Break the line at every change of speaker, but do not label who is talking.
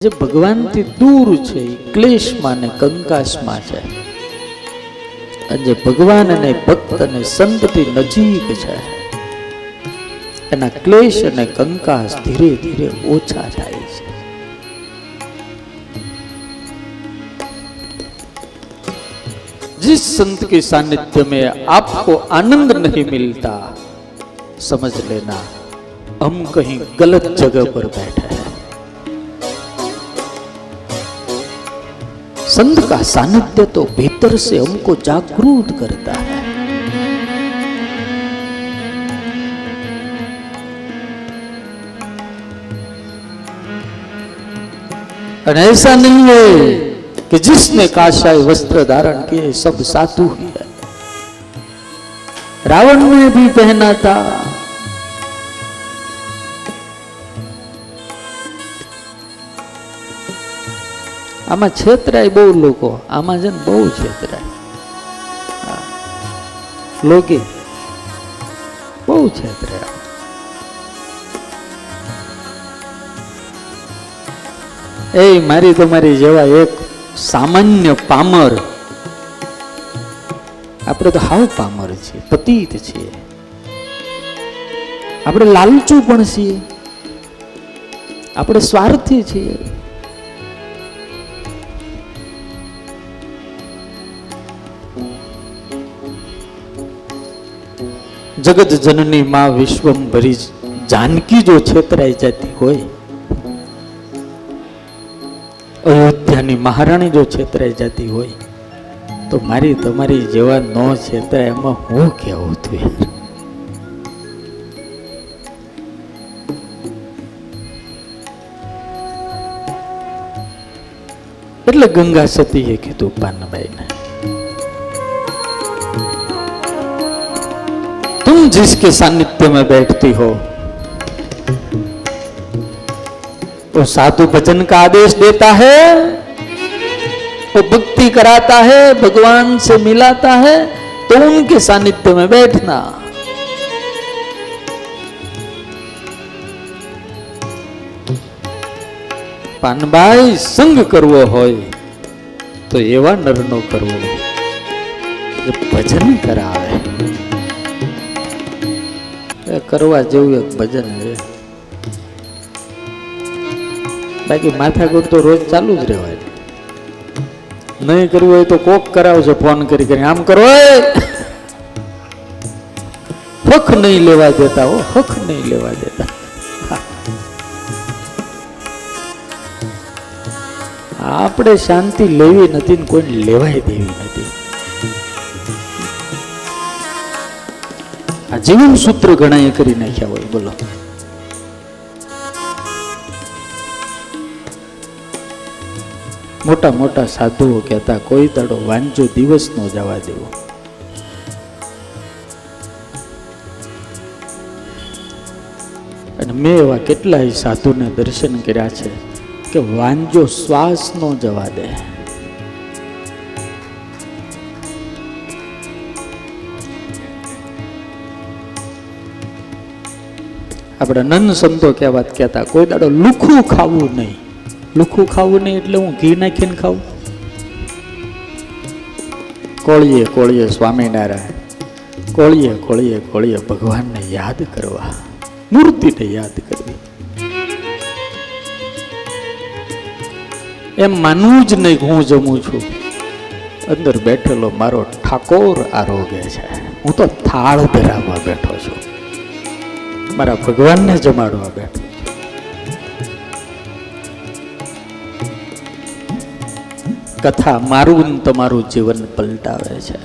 જે ભગવાનથી દૂર છે એ ક્લેશમાં ને કંકાસમાં છે અને જે ભગવાન અને ભક્ત અને સંતથી નજીક છે એના ક્લેશ અને કંકાસ ધીરે ધીરે ઓછા થાય છે जिस संत के सानिध्य में आपको आनंद नहीं मिलता समझ लेना हम कहीं गलत जगह पर बैठे हैं संत का सानिध्य तो भीतर से हमको जागरूक करता है। ऐसा नहीं है कि जिसने काशाय वस्त्र धारण किए, सब साधु ही है। रावण ने भी पहना था। આમાં છેતરાય બહુ લોકો. આમાં છે ને બહુ છેતરાય. લોકે બહુ છેતરાય એ મારી તમારી જેવા એક સામાન્ય પામર. આપણે તો હાવ પામર છીએ, પતિત છીએ. આપણે લાલચુ પણ છીએ. આપણે સ્વાર્થી છીએ. જગત જનની માં વિશ્વંભરી જાનકી જો છેતરાઈ જતી હોય, અયોધ્યાની મહારાણી જો છેતરાઈ જતી હોય, તો મારી તમારી જેવા નો છેતરાય એમાં હું કેવું હતું એટલે ગંગા સતીએ કીધું પાનબાઈને तुम जिसके सानिध्य में बैठती हो वो साधु भजन का आदेश देता है वो भक्ति कराता है भगवान से मिलाता है तो उनके सानिध्य में बैठना પાનબાઈ સંગ કરવો હોય તો એવા નરનો કરવો જે ભજન કરાવે કરવા જેવું એક ભજન છે. બાકી માથાકૂટ તો રોજ ચાલુ જ રહેવાય. નહીં કરવું હોય તો કોક કરાવશે ફોન કરી કરી આમ કરો હક નહીં લેવા દેતા હો, હક નહીં લેવા દેતા. આપણે શાંતિ લેવી નથી ને કોઈ લેવાય દેવી નથી. આ જીવન સૂત્ર ઘણા કરી નાખ્યા હોય, બોલો. મોટા મોટા સાધુઓ કહેતા, કોઈ દાડો વાંચો દિવસ નો જવા દેવો. અને મેં એવા કેટલાય સાધુને દર્શન કર્યા છે કે વાંજો શ્વાસ નો જવા દે. આપણે નન સંતો કહેવાત કહેતા, કોઈ દાડો લુખું ખાવું નહીં. લુખું ખાવું નહીં એટલે હું ઘી નાખીને ખાવું કોળીએ કોળીએ સ્વામિનારાયણ, કોળીએ કોળીએ કોળીએ ભગવાનને યાદ કરવા, મૂર્તિને યાદ કરવી. એમ માનવું જ નહીં હું જમું છું. અંદર બેઠેલો મારો ઠાકોર આરોગ્ય છે. હું તો થાળ ધરાવવા બેઠો છું. મારા ભગવાનને જમાડવા બેઠો કથા મારું તમારું જીવન પલટાવે છે.